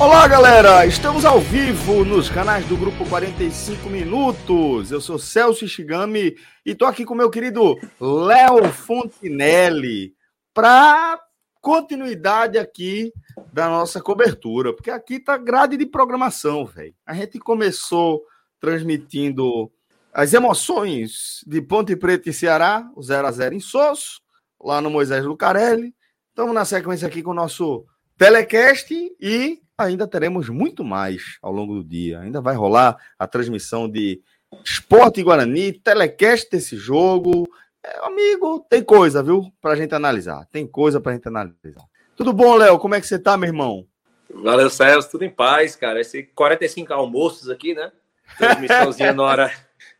Olá, galera! Estamos ao vivo nos canais do Grupo 45 Minutos. Eu sou Celso Ishigami e tô aqui com meu querido Léo Fontinelli para continuidade aqui da nossa cobertura, porque aqui tá grade de programação, velho. A gente começou transmitindo as emoções de Ponte Preta e Ceará, o 0 a 0 em Sosso, lá no Moisés Lucarelli. Estamos na sequência aqui com o nosso telecast e ainda teremos muito mais ao longo do dia. Ainda vai rolar a transmissão de Esporte Guarani, telecast desse jogo. É, amigo, tem coisa, viu, pra gente analisar. Tem coisa pra gente analisar. Tudo bom, Léo? Como é que você tá, meu irmão? Valeu, Celso. Tudo em paz, cara. Esse 45 almoços aqui, né? Transmissãozinha no, hora,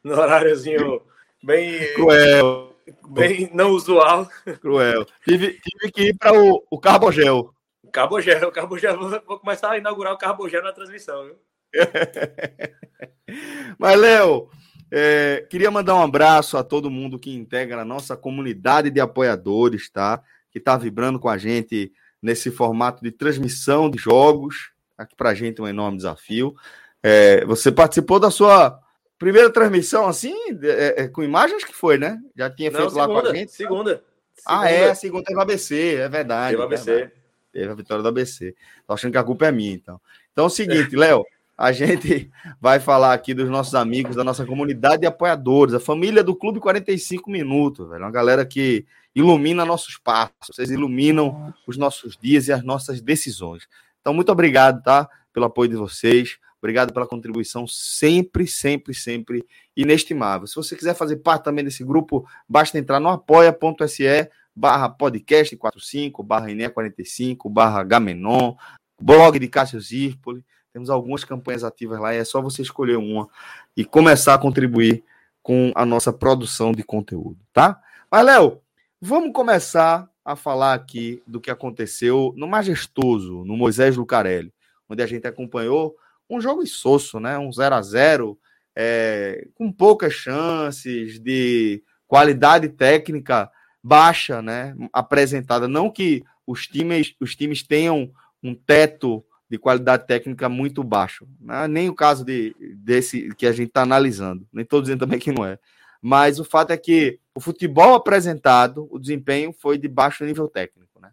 no horáriozinho bem... Cruel. Bem não usual. Cruel. Tive, tive que ir para o, o Carbogel. Carbogel, Carbogel, vou começar a inaugurar o Carbogel na transmissão, viu? Mas, Léo, é, queria mandar um abraço a todo mundo que integra a nossa comunidade de apoiadores, tá? Que está vibrando com a gente nesse formato de transmissão de jogos. Aqui para a gente é um enorme desafio. É, você participou da sua primeira transmissão assim, é, é, com imagens que foi, né? Já tinha Não, feito segunda, lá com a gente? Segunda. Ah, é, a segunda teve ABC, é verdade. Teve ABC. É verdade. Teve a vitória do ABC. Tô achando que a culpa é minha, então. Então é o seguinte, Léo, a gente vai falar aqui dos nossos amigos, da nossa comunidade de apoiadores, a família do Clube 45 Minutos, velho. Uma galera que ilumina nossos passos, vocês iluminam os nossos dias e as nossas decisões. Então, muito obrigado, tá? Pelo apoio de vocês. Obrigado pela contribuição sempre, sempre, sempre inestimável. Se você quiser fazer parte também desse grupo, basta entrar no apoia.se barra podcast 45, barra Ené 45, barra Gamenon, blog de Cássio Zirpoli. Temos algumas campanhas ativas lá, e é só você escolher uma e começar a contribuir com a nossa produção de conteúdo, tá? Mas, Léo, vamos começar a falar aqui do que aconteceu no Majestoso, no Moisés Lucarelli, onde a gente acompanhou um jogo insosso, né? Um 0 a 0 é, com poucas chances de qualidade técnica baixa, né, apresentada. Não que os times, os times tenham um teto de qualidade técnica muito baixo. Né? Nem o caso de, desse que a gente está analisando. Nem estou dizendo também que não é. Mas o fato é que o futebol apresentado, o desempenho foi de baixo nível técnico. Né?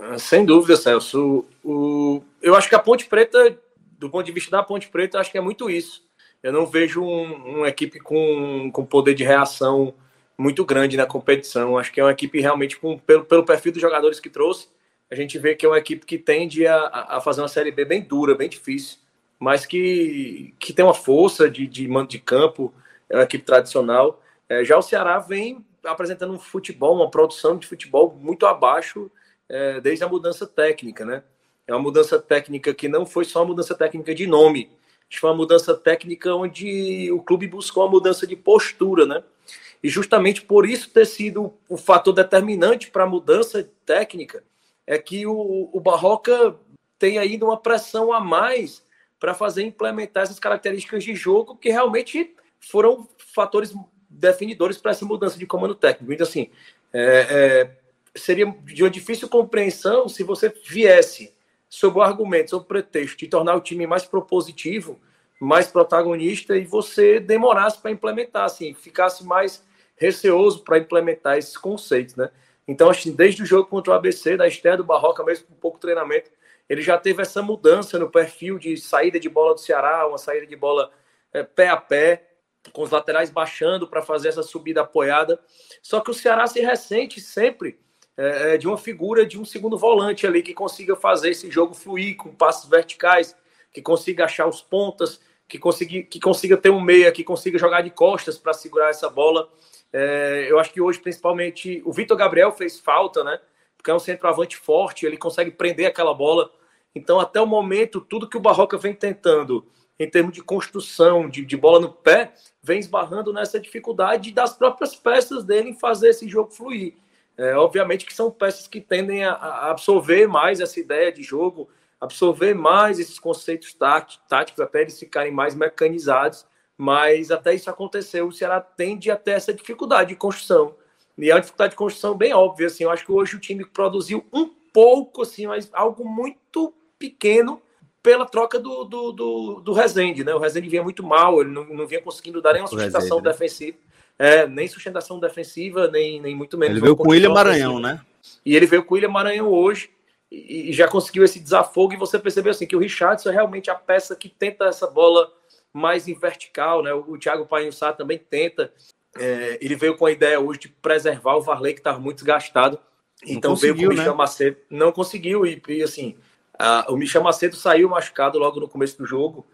Ah, sem dúvida, Celso. O, eu acho que a Ponte Preta, do ponto de vista da Ponte Preta, acho que é muito isso. Eu não vejo um, uma equipe com, com poder de reação muito grande na competição. Acho que é uma equipe realmente, com, pelo, pelo perfil dos jogadores que trouxe, a gente vê que é uma equipe que tende a, a fazer uma Série B bem dura, bem difícil, mas que, que tem uma força de, de mando de campo, é uma equipe tradicional. É, já o Ceará vem apresentando um futebol, uma produção de futebol muito abaixo é, desde a mudança técnica, né? É uma mudança técnica que não foi só uma mudança técnica de nome, foi uma mudança técnica onde o clube buscou uma mudança de postura, né? E justamente por isso ter sido o fator determinante para a mudança técnica, é que o, o Barroca tem ainda uma pressão a mais para fazer implementar essas características de jogo que realmente foram fatores definidores para essa mudança de comando técnico. Então, assim, é, é, seria de uma difícil compreensão se você viesse sob o argumento, sob o pretexto de tornar o time mais propositivo, mais protagonista e você demorasse para implementar, assim, ficasse mais receoso para implementar esses conceitos, né? Então, assim, desde o jogo contra o ABC, da estreia do Barroca, mesmo com pouco treinamento, ele já teve essa mudança no perfil de saída de bola do Ceará, uma saída de bola é, pé a pé, com os laterais baixando para fazer essa subida apoiada. Só que o Ceará se ressente sempre é, de uma figura de um segundo volante ali que consiga fazer esse jogo fluir com passos verticais, que consiga achar os pontas, que consiga, que consiga ter um meia, que consiga jogar de costas para segurar essa bola. É, eu acho que hoje, principalmente, o Vitor Gabriel fez falta, né? Porque é um centroavante forte, ele consegue prender aquela bola. Então, até o momento, tudo que o Barroca vem tentando em termos de construção, de, de bola no pé, vem esbarrando nessa dificuldade das próprias peças dele em fazer esse jogo fluir. É, obviamente que são peças que tendem a, a, absorver mais essa ideia de jogo, absorver mais esses conceitos táticos, até eles ficarem mais mecanizados, mas até isso aconteceu, o Ceará tende a ter essa dificuldade de construção. E é uma dificuldade de construção bem óbvia, assim, eu acho que hoje o time produziu um pouco, assim, mas algo muito pequeno pela troca do, do, do, do Rezende, né? O Rezende vinha muito mal, ele não, não vinha conseguindo dar nenhuma sustentação Rezende, né? defensiva. É, nem sustentação defensiva, nem, nem muito menos. Ele veio com o William Maranhão, né? E ele veio com o William Maranhão hoje e, e, já conseguiu esse desafogo. E você percebeu assim que o Richardson é realmente a peça que tenta essa bola mais em vertical, né? O, o Thiago Painhussá também tenta. É, ele veio com a ideia hoje de preservar o Varley, que estava muito desgastado. Então veio com o Michel né? Macedo. Não conseguiu, e, e assim, a, o Michel Macedo saiu machucado logo no começo do jogo.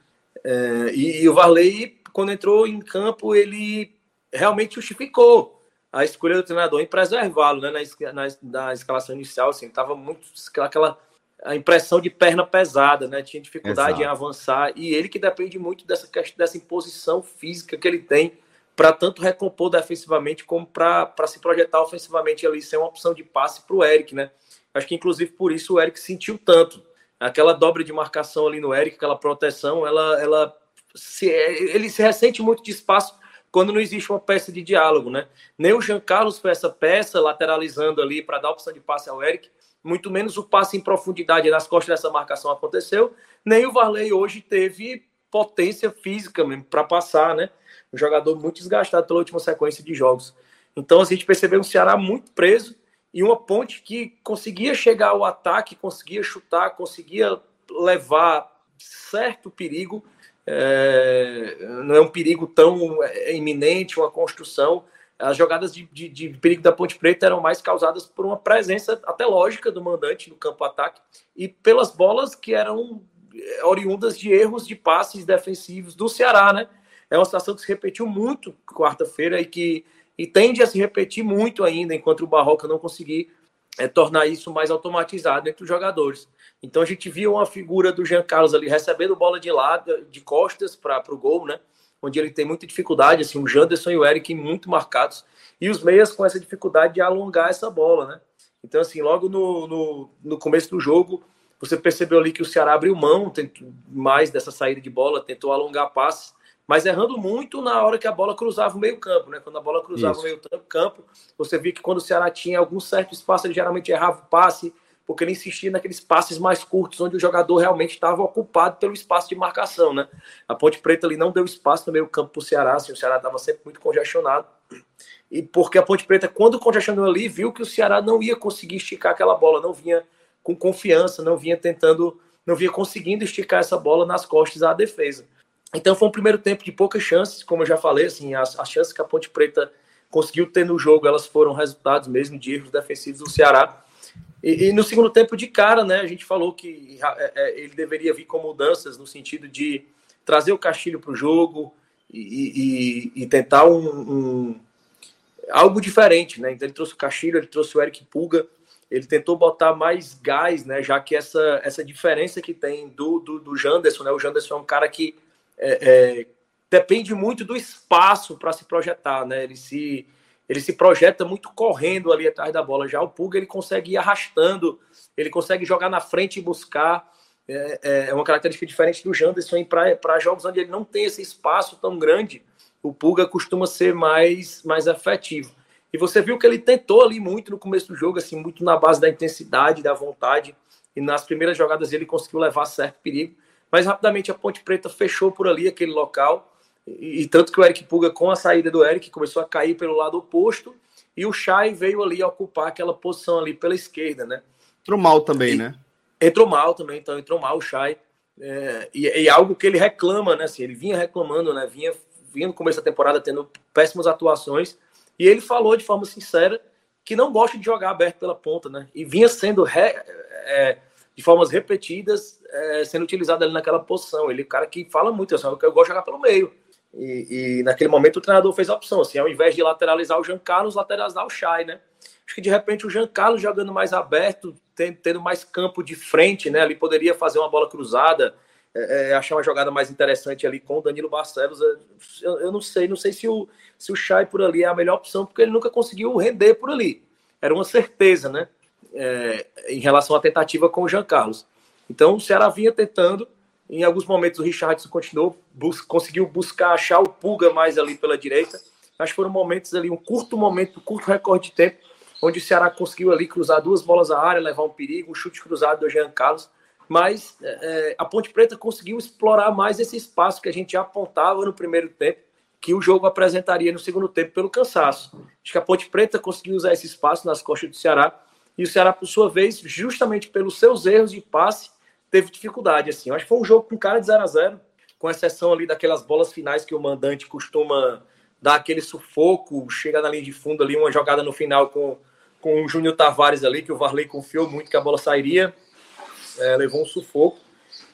É, e, e, o Varley, quando entrou em campo, ele realmente justificou a escolha do treinador em preservá-lo, né? Na, na, na, escalação inicial, assim, tava muito aquela a impressão de perna pesada, né? Tinha dificuldade Exato. em avançar e ele que depende muito dessa dessa imposição física que ele tem para tanto recompor defensivamente como para se projetar ofensivamente ali, ser uma opção de passe para o Eric, né? Acho que inclusive por isso o Eric sentiu tanto aquela dobra de marcação ali no Eric, aquela proteção, ela, ela se, ele se ressente muito de espaço quando não existe uma peça de diálogo, né? Nem o Jean Carlos foi essa peça lateralizando ali para dar opção de passe ao Eric, muito menos o passe em profundidade nas costas dessa marcação aconteceu, nem o Varley hoje teve potência física mesmo para passar, né? Um jogador muito desgastado pela última sequência de jogos. Então a gente percebeu um Ceará muito preso e uma ponte que conseguia chegar ao ataque, conseguia chutar, conseguia levar certo perigo, é, não é um perigo tão é, iminente, uma construção. As jogadas de, de, de, perigo da Ponte Preta eram mais causadas por uma presença até lógica do mandante no campo ataque e pelas bolas que eram é, oriundas de erros de passes defensivos do Ceará, né? É uma situação que se repetiu muito quarta-feira e que e tende a se repetir muito ainda enquanto o Barroca não conseguir é, tornar isso mais automatizado entre os jogadores. Então a gente viu uma figura do Jean Carlos ali recebendo bola de lado, de costas para o gol, né? Onde ele tem muita dificuldade, assim, o Janderson e o Eric muito marcados, e os meias com essa dificuldade de alongar essa bola, né? Então, assim, logo no, no, no começo do jogo, você percebeu ali que o Ceará abriu mão tentou mais dessa saída de bola, tentou alongar passes, mas errando muito na hora que a bola cruzava o meio-campo, né? Quando a bola cruzava Isso. o meio-campo, você via que quando o Ceará tinha algum certo espaço, ele geralmente errava o passe, porque ele insistia naqueles passes mais curtos, onde o jogador realmente estava ocupado pelo espaço de marcação, né? A Ponte Preta ali não deu espaço no meio-campo para o Ceará, assim, o Ceará estava sempre muito congestionado. E porque a Ponte Preta, quando congestionou ali, viu que o Ceará não ia conseguir esticar aquela bola, não vinha com confiança, não vinha tentando, não vinha conseguindo esticar essa bola nas costas da defesa. Então foi um primeiro tempo de poucas chances, como eu já falei, assim, as, as chances que a Ponte Preta conseguiu ter no jogo, elas foram resultados mesmo de erros defensivos do Ceará. E, e, no segundo tempo, de cara, né, a gente falou que é, é, ele deveria vir com mudanças no sentido de trazer o Castilho para o jogo e, e, e tentar um, um, algo diferente, né? Então ele trouxe o Castilho, ele trouxe o Eric Puga, ele tentou botar mais gás, né? Já que essa, essa diferença que tem do, do, do Janderson, né? O Janderson é um cara que é, é, depende muito do espaço para se projetar, né? Ele se, ele se projeta muito correndo ali atrás da bola. Já o Pulga ele consegue ir arrastando, ele consegue jogar na frente e buscar. É, é, é uma característica diferente do Janderson para jogos onde ele não tem esse espaço tão grande. O Pulga costuma ser mais, mais efetivo. E você viu que ele tentou ali muito no começo do jogo, assim, muito na base da intensidade, da vontade. E nas primeiras jogadas ele conseguiu levar certo perigo. Mas rapidamente a Ponte Preta fechou por ali aquele local. E, e, tanto que o Eric Puga, com a saída do Eric, começou a cair pelo lado oposto. E o Chay veio ali ocupar aquela posição ali pela esquerda, né? Entrou mal também, e, né? Entrou mal também, então entrou mal o Chay. É, e, e, algo que ele reclama, né? Assim, ele vinha reclamando, né? Vinha, vinha no começo da temporada tendo péssimas atuações. E ele falou de forma sincera que não gosta de jogar aberto pela ponta, né? E vinha sendo re, é, de formas repetidas é, sendo utilizado ali naquela posição. Ele é um cara que fala muito, assim, eu gosto de jogar pelo meio. E, e, naquele momento o treinador fez a opção, assim, ao invés de lateralizar o Jean Carlos, lateralizar o Chay, né? Acho que de repente o Jean Carlos jogando mais aberto, tendo mais campo de frente, né? Ali poderia fazer uma bola cruzada, é, é, achar uma jogada mais interessante ali com o Danilo Barcelos. Eu, eu, não sei, não sei se o, se o Chay por ali é a melhor opção, porque ele nunca conseguiu render por ali. Era uma certeza, né? É, em relação à tentativa com o Jean Carlos. Então o Ceará vinha tentando, em alguns momentos o Richardson continuou, bus conseguiu buscar achar o Pulga mais ali pela direita. Mas foram momentos ali, um curto momento, um curto recorde de tempo, onde o Ceará conseguiu ali cruzar duas bolas à área, levar um perigo, um chute cruzado do Jean Carlos. Mas é, a Ponte Preta conseguiu explorar mais esse espaço que a gente já apontava no primeiro tempo, que o jogo apresentaria no segundo tempo pelo cansaço. Acho que a Ponte Preta conseguiu usar esse espaço nas costas do Ceará e o Ceará, por sua vez, justamente pelos seus erros de passe, teve dificuldade. Assim. Eu acho que foi um jogo com cara de 0 a 0 com exceção ali daquelas bolas finais que o mandante costuma dar aquele sufoco, chega na linha de fundo ali, uma jogada no final com, com o Júnior Tavares ali, que o Varley confiou muito que a bola sairia, é, levou um sufoco.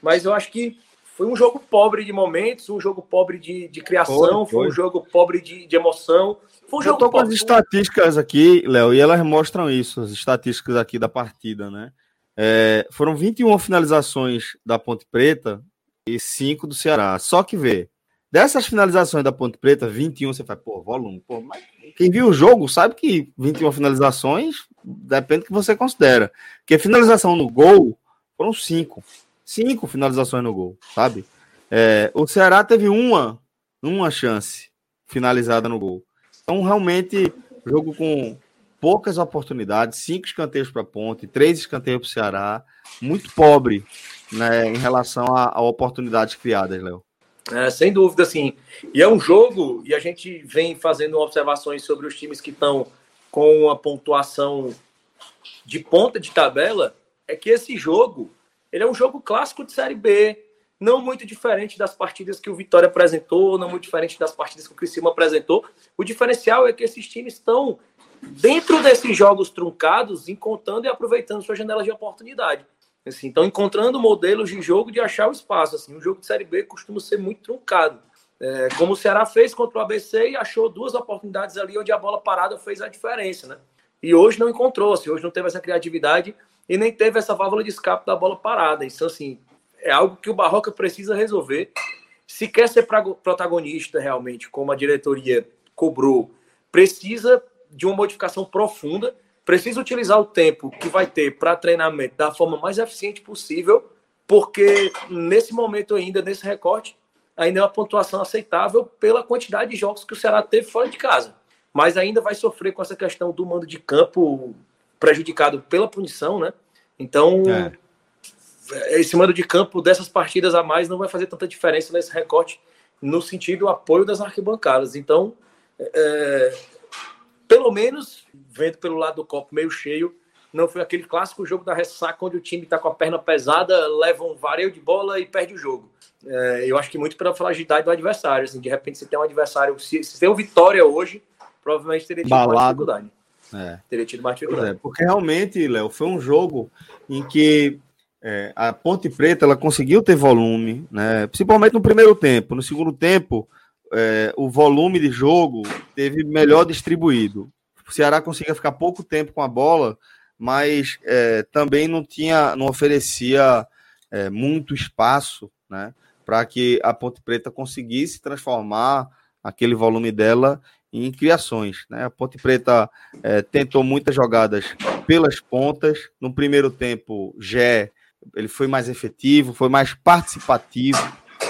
Mas eu acho que foi um jogo pobre de momentos, um jogo pobre de, de criação, foi, foi. foi um jogo pobre de, de emoção. Foi um jogo Eu tô com as estatísticas aqui, Léo, e elas mostram isso, as estatísticas aqui da partida, né? É, foram 21 finalizações da Ponte Preta e 5 do Ceará. Só que vê, dessas finalizações da Ponte Preta, 21, você faz, pô, volume, pô, mas quem viu o jogo sabe que 21 finalizações depende do que você considera. Porque finalização no gol foram 5. Cinco finalizações no gol, sabe? É, o Ceará teve uma, uma chance finalizada no gol. Então, realmente, jogo com poucas oportunidades, cinco escanteios para a ponte, três escanteios para o Ceará, muito pobre né, em relação a, a oportunidades criadas, Léo. É, sem dúvida, sim. E é um jogo, e a gente vem fazendo observações sobre os times que estão com a pontuação de ponta de tabela, é que esse jogo, ele é um jogo clássico de Série B, não muito diferente das partidas que o Vitória apresentou, não muito diferente das partidas que o Criciúma apresentou. O diferencial é que esses times estão dentro desses jogos truncados, encontrando e aproveitando sua janela de oportunidade. Assim, então, encontrando modelos de jogo de achar o espaço. Assim, o jogo de Série B costuma ser muito truncado. É, como o Ceará fez contra o ABC e achou duas oportunidades ali onde a bola parada fez a diferença, né? E hoje não encontrou, assim, hoje não teve essa criatividade e nem teve essa válvula de escape da bola parada. Então, assim, é algo que o Barroca precisa resolver. Se quer ser protagonista realmente, como a diretoria cobrou, precisa de uma modificação profunda, precisa utilizar o tempo que vai ter para treinamento da forma mais eficiente possível, porque nesse momento ainda, nesse recorte, ainda é uma pontuação aceitável pela quantidade de jogos que o Ceará teve fora de casa. Mas ainda vai sofrer com essa questão do mando de campo prejudicado pela punição, né? Então, é. esse mando de campo dessas partidas a mais não vai fazer tanta diferença nesse recorte no sentido do apoio das arquibancadas. Então, é, pelo menos, vendo pelo lado do copo meio cheio, não foi aquele clássico jogo da ressaca onde o time está com a perna pesada, leva um vareio de bola e perde o jogo. É, eu acho que muito pela fragilidade do adversário. Assim, de repente, se tem um adversário, se, se tem um Vitória hoje, provavelmente teria tido Balado. mais dificuldade. É. Teria tido mais dificuldade. É, porque realmente, Léo, foi um jogo em que é, a Ponte Preta ela conseguiu ter volume, né? principalmente no primeiro tempo. No segundo tempo, é, o volume de jogo teve melhor distribuído. O Ceará conseguia ficar pouco tempo com a bola, mas é, também não tinha, não oferecia é, muito espaço, né, para que a Ponte Preta conseguisse transformar aquele volume dela em criações. Né? A Ponte Preta é, tentou muitas jogadas pelas pontas. No primeiro tempo, Gé ele foi mais efetivo, foi mais participativo,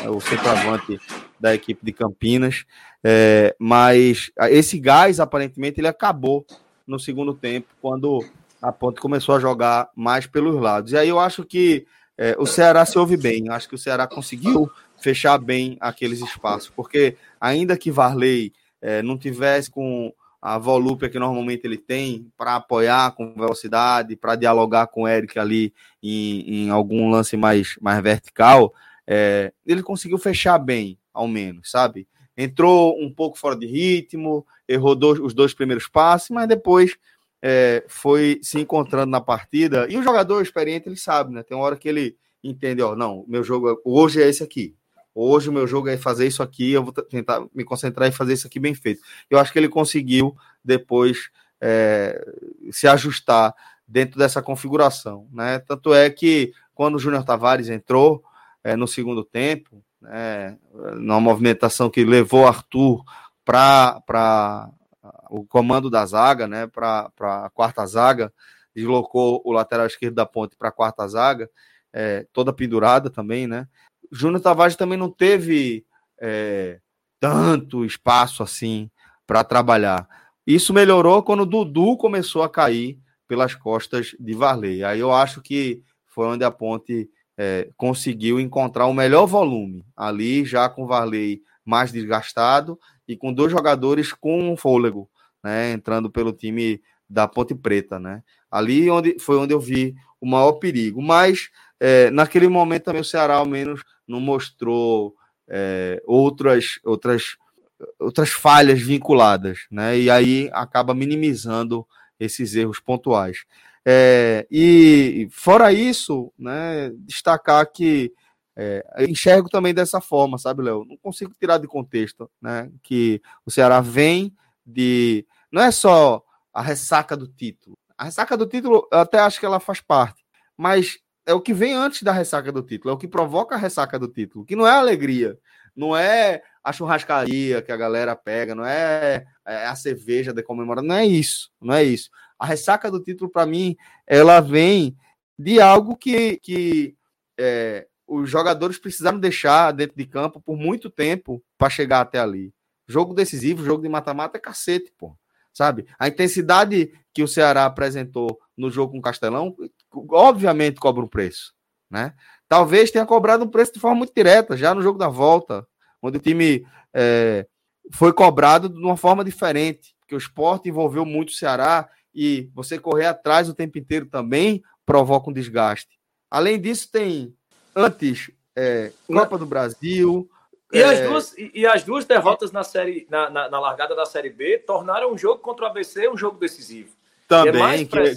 né, o centroavante da equipe de Campinas, é, mas esse gás, aparentemente, ele acabou no segundo tempo, quando a Ponte começou a jogar mais pelos lados. E aí eu acho que é, o Ceará se ouve bem, acho que o Ceará conseguiu fechar bem aqueles espaços, porque ainda que Varley é, não tivesse com a volúpia que normalmente ele tem para apoiar com velocidade, para dialogar com o Eric ali em, em, algum lance mais, mais vertical, é, ele conseguiu fechar bem ao menos, sabe? Entrou um pouco fora de ritmo, errou dois, os dois primeiros passes, mas depois é, foi se encontrando na partida. E o jogador experiente, ele sabe, né? Tem uma hora que ele entende, ó, não, meu jogo hoje é esse aqui. Hoje o meu jogo é fazer isso aqui, eu vou tentar me concentrar e fazer isso aqui bem feito. Eu acho que ele conseguiu depois é, se ajustar dentro dessa configuração, né? Tanto é que quando o Júnior Tavares entrou é, no segundo tempo, né, numa movimentação que levou Arthur para o comando da zaga, né, para a quarta zaga, deslocou o lateral esquerdo da ponte para a quarta zaga, é, toda pendurada também, né? Júnior Tavares também não teve é, tanto espaço assim para trabalhar. Isso melhorou quando o Dudu começou a cair pelas costas de Varley. Aí eu acho que foi onde a Ponte é, conseguiu encontrar o melhor volume ali, já com o Varley mais desgastado e com dois jogadores com fôlego, né, entrando pelo time da Ponte Preta, né? Ali onde foi onde eu vi o maior perigo. Mas é, naquele momento também o Ceará ao menos não mostrou é, outras outras outras falhas vinculadas, né? E aí acaba minimizando esses erros pontuais. É, e fora isso, né, destacar que é, enxergo também dessa forma, sabe, Léo? Não consigo tirar de contexto, né? Que o Ceará vem de. Não é só a ressaca do título. A ressaca do título, eu até acho que ela faz parte, mas é o que vem antes da ressaca do título, é o que provoca a ressaca do título, que não é alegria, não é a churrascaria que a galera pega, não é, é a cerveja de comemorar, não é isso, não é isso. A ressaca do título, para mim, ela vem de algo que, que é, os jogadores precisaram deixar dentro de campo por muito tempo para chegar até ali. Jogo decisivo, jogo de mata-mata é cacete, pô. Sabe? A intensidade que o Ceará apresentou no jogo com o Castelão, obviamente cobra um preço, né? Talvez tenha cobrado um preço de forma muito direta, já no jogo da volta, onde o time é, foi cobrado de uma forma diferente, porque o esporte envolveu muito o Ceará e você correr atrás o tempo inteiro também provoca um desgaste. Além disso, tem antes é, Copa do Brasil. E, é... as duas, e, as duas derrotas na, série, na, na, na, largada da Série B tornaram um jogo contra o ABC um jogo decisivo. Também, é que,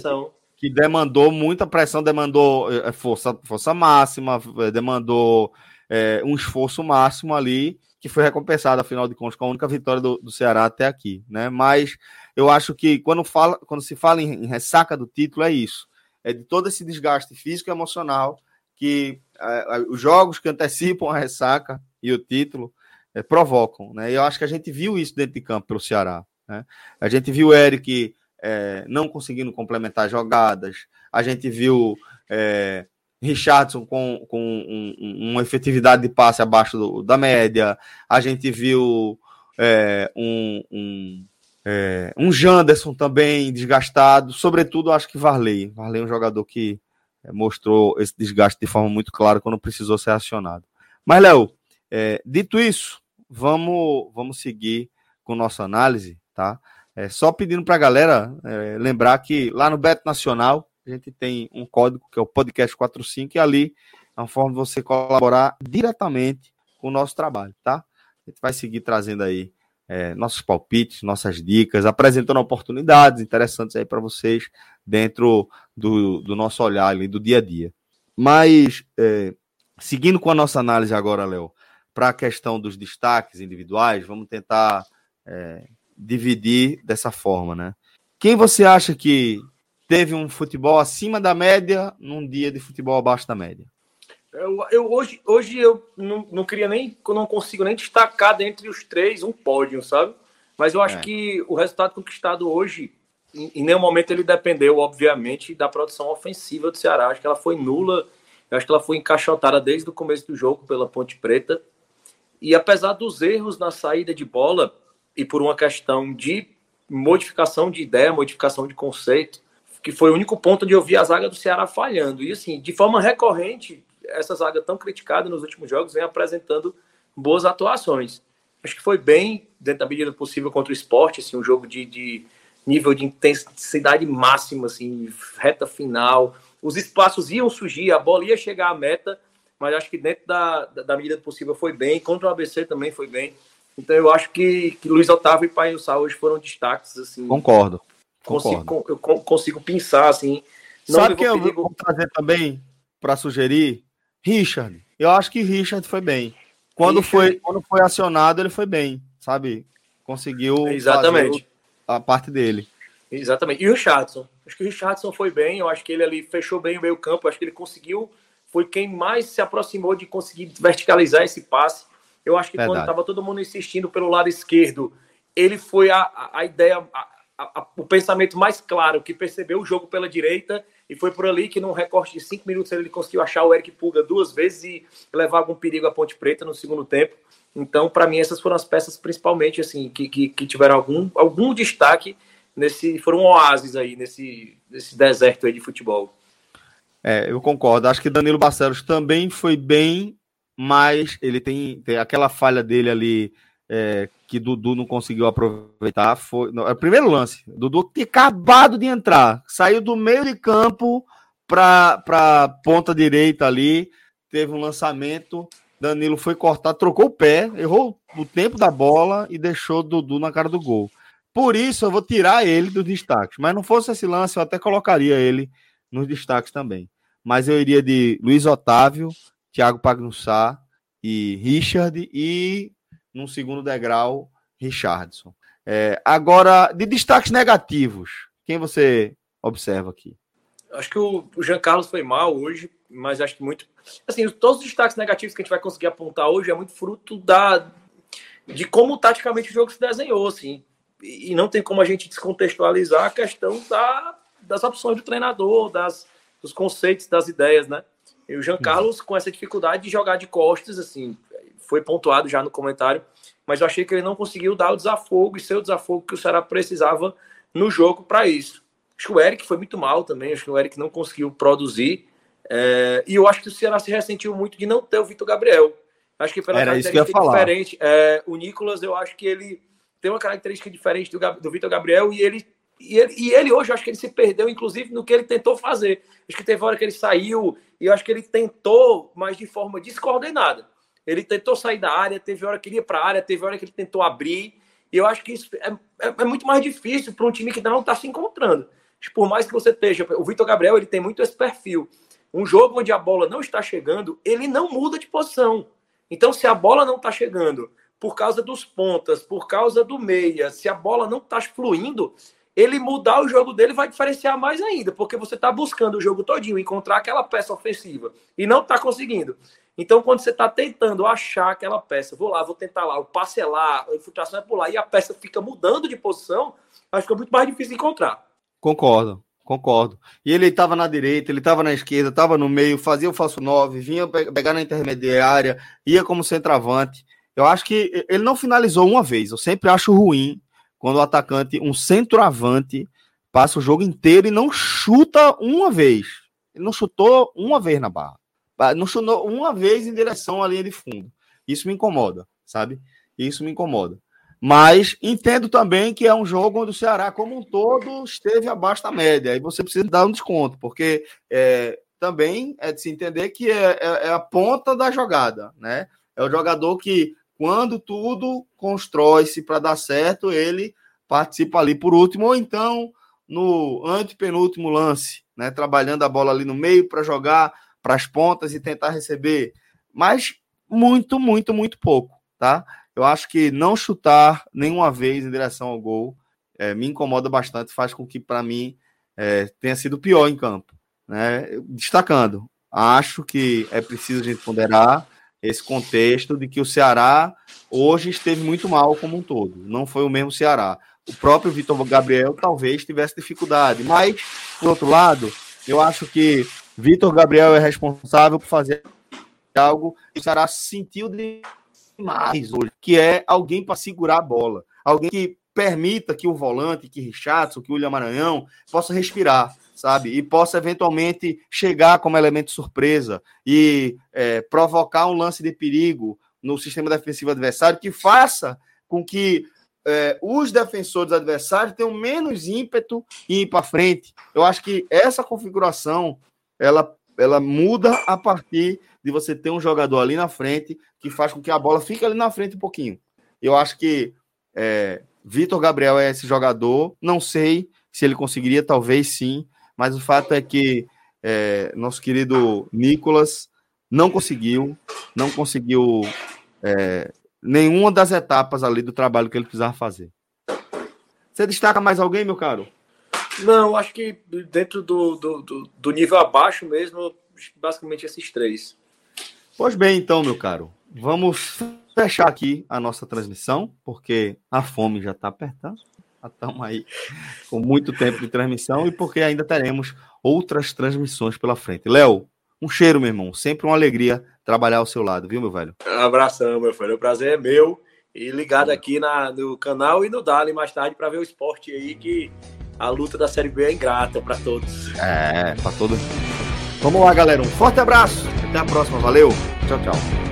que, demandou muita pressão, demandou é, força, força máxima, é, demandou é, um esforço máximo ali, que foi recompensado, afinal de contas, com a única vitória do, do Ceará até aqui. Né? Mas eu acho que quando, fala, quando se fala em, em ressaca do título, é isso. É de todo esse desgaste físico e emocional que é, os jogos que antecipam a ressaca e o título é, provocam. Né? E eu acho que a gente viu isso dentro de campo pelo Ceará. Né? A gente viu o Eric é, não conseguindo complementar jogadas, a gente viu é, Richardson com, com um, uma efetividade de passe abaixo do, da média, a gente viu é, um, um é, um Janderson também desgastado, sobretudo acho que Varley. Varley é um jogador que é, mostrou esse desgaste de forma muito clara quando precisou ser acionado. Mas, Léo, é, dito isso, vamos, vamos seguir com nossa análise, tá? É, só pedindo para a galera é, lembrar que lá no Beto Nacional a gente tem um código que é o podcast 45 e ali é uma forma de você colaborar diretamente com o nosso trabalho, tá? A gente vai seguir trazendo aí é, nossos palpites, nossas dicas, apresentando oportunidades interessantes aí para vocês dentro do, do nosso olhar ali, do dia a dia. Mas, é, seguindo com a nossa análise agora, Léo, para a questão dos destaques individuais, vamos tentar é, dividir dessa forma, né? Quem você acha que teve um futebol acima da média num dia de futebol abaixo da média? Eu, eu, hoje, hoje eu não, não queria nem, não consigo nem destacar dentre os três um pódio, sabe? Mas eu acho é. que o resultado conquistado hoje, em, em, nenhum momento ele dependeu, obviamente, da produção ofensiva do Ceará. Acho que ela foi nula, eu acho que ela foi encaixotada desde o começo do jogo pela Ponte Preta. E apesar dos erros na saída de bola, e por uma questão de modificação de ideia, modificação de conceito, que foi o único ponto de eu vi a zaga do Ceará falhando. E assim, de forma recorrente, essa zaga tão criticada nos últimos jogos vem apresentando boas atuações. Acho que foi bem, dentro da medida possível, contra o esporte, assim, um jogo de, de nível de intensidade máxima, assim, reta final. Os espaços iam surgir, a bola ia chegar à meta, mas acho que dentro da, da, da medida possível foi bem. Contra o ABC também foi bem. Então eu acho que, que Luiz Otávio e Pai Sá hoje foram destaques. Assim, Concordo. consigo, eu consigo pensar assim. Sabe que eu vou trazer também para sugerir? Richard. Eu acho que Richard foi bem. Quando, Richard... foi, quando foi acionado, ele foi bem, sabe? Conseguiu Exatamente. a parte dele. Exatamente. E o Richardson. Acho que o Richardson foi bem. Eu acho que ele ali fechou bem o meio campo. Eu acho que ele conseguiu. Foi quem mais se aproximou de conseguir verticalizar esse passe. Eu acho que Verdade. quando estava todo mundo insistindo pelo lado esquerdo, ele foi a, a, a ideia, a, a, o pensamento mais claro, que percebeu o jogo pela direita e foi por ali que, num recorte de cinco minutos, ele conseguiu achar o Eric Pulga duas vezes e levar algum perigo à Ponte Preta no segundo tempo. Então, para mim, essas foram as peças principalmente assim que, que, que, tiveram algum, algum destaque nesse. Foram oásis aí nesse, nesse deserto aí de futebol. É, eu concordo. Acho que Danilo Barcelos também foi bem, mas ele tem, tem aquela falha dele ali é, que Dudu não conseguiu aproveitar foi. Não, é o primeiro lance. Dudu tinha acabado de entrar, saiu do meio de campo para ponta direita ali, teve um lançamento. Danilo foi cortar, trocou o pé, errou o tempo da bola e deixou Dudu na cara do gol. Por isso eu vou tirar ele dos destaques. Mas não fosse esse lance, eu até colocaria ele nos destaques também. Mas eu iria de Luiz Otávio, Thiago Pagnussá e Richard e num segundo degrau, Richardson. É, agora, de destaques negativos, quem você observa aqui? Acho que o, Jean Carlos foi mal hoje, mas acho que muito. Assim, todos os destaques negativos que a gente vai conseguir apontar hoje é muito fruto da de como taticamente o jogo se desenhou, assim. E não tem como a gente descontextualizar a questão da, das opções do treinador, das, dos conceitos, das ideias, né? E o Jean uhum. Carlos, com essa dificuldade de jogar de costas, assim, foi pontuado já no comentário, mas eu achei que ele não conseguiu dar o desafogo e ser o desafogo que o Ceará precisava no jogo para isso. Acho que o Eric foi muito mal também, acho que o Eric não conseguiu produzir. É, e eu acho que o Ceará se ressentiu muito de não ter o Vitor Gabriel. Acho que pela Era característica diferente. É, o Nicolas, eu acho que ele tem uma característica diferente do, do Vitor Gabriel e ele, e ele, e ele hoje, eu acho que ele se perdeu, inclusive, no que ele tentou fazer. Acho que teve hora que ele saiu e eu acho que ele tentou, mas de forma descoordenada. Ele tentou sair da área, teve hora que ele ia para a área, teve hora que ele tentou abrir. E eu acho que isso é, é, é muito mais difícil para um time que não está se encontrando. Por mais que você esteja. O Vitor Gabriel ele tem muito esse perfil. Um jogo onde a bola não está chegando, ele não muda de posição. Então, se a bola não está chegando por causa dos pontas, por causa do meia, se a bola não está fluindo, ele mudar o jogo dele vai diferenciar mais ainda, porque você está buscando o jogo todinho, encontrar aquela peça ofensiva e não está conseguindo. Então, quando você está tentando achar aquela peça, vou lá, vou tentar lá, o passe é a infiltração é por lá, e a peça fica mudando de posição, acho que é muito mais difícil encontrar. Concordo, concordo. E ele estava na direita, ele estava na esquerda, estava no meio, fazia o falso 9, vinha pegar na intermediária, ia como centroavante. Eu acho que ele não finalizou uma vez. Eu sempre acho ruim quando o atacante, um centroavante, passa o jogo inteiro e não chuta uma vez. Ele não chutou uma vez na barra. Não chutou uma vez em direção à linha de fundo. Isso me incomoda, sabe? Isso me incomoda. Mas entendo também que é um jogo onde o Ceará, como um todo, esteve abaixo da média. Aí você precisa dar um desconto, porque é, também é de se entender que é, é, é, a ponta da jogada, né? É o jogador que, quando tudo constrói-se para dar certo, ele participa ali por último, ou então no antepenúltimo lance, né? Trabalhando a bola ali no meio para jogar para as pontas e tentar receber, mas muito, muito, muito pouco, tá? Eu acho que não chutar nenhuma vez em direção ao gol é, me incomoda bastante, faz com que, para mim, é, tenha sido pior em campo. Né? Destacando, acho que é preciso a gente ponderar esse contexto de que o Ceará hoje esteve muito mal como um todo. Não foi o mesmo Ceará. O próprio Vitor Gabriel talvez tivesse dificuldade, mas, por outro lado, eu acho que Vitor Gabriel é responsável por fazer algo que o Ceará sentiu demais hoje, que é alguém para segurar a bola, alguém que permita que o volante, que Richardson, que o William Maranhão possa respirar, sabe? E possa eventualmente chegar como elemento surpresa e é, provocar um lance de perigo no sistema defensivo adversário que faça com que é, os defensores adversários tenham menos ímpeto em ir para frente. Eu acho que essa configuração ela, ela muda a partir de você ter um jogador ali na frente que faz com que a bola fique ali na frente um pouquinho. Eu acho que é, Vitor Gabriel é esse jogador, não sei se ele conseguiria, talvez sim, mas o fato é que é, nosso querido Nicolas não conseguiu, não conseguiu é, nenhuma das etapas ali do trabalho que ele precisava fazer. Você destaca mais alguém, meu caro? Não, acho que dentro do, do, do, do nível abaixo mesmo, basicamente esses três. Pois bem, então, meu caro, vamos fechar aqui a nossa transmissão, porque a fome já está apertando. Já estamos aí com muito tempo de transmissão e porque ainda teremos outras transmissões pela frente. Léo, um cheiro, meu irmão. Sempre uma alegria trabalhar ao seu lado, viu, meu velho? Um abração, meu velho. O prazer é meu. E ligado aqui na, no canal e no Dali mais tarde para ver o esporte aí, que a luta da Série B é ingrata para todos. É, para todos. Vamos lá, galera. Um forte abraço. Até a próxima. Valeu. Tchau, tchau.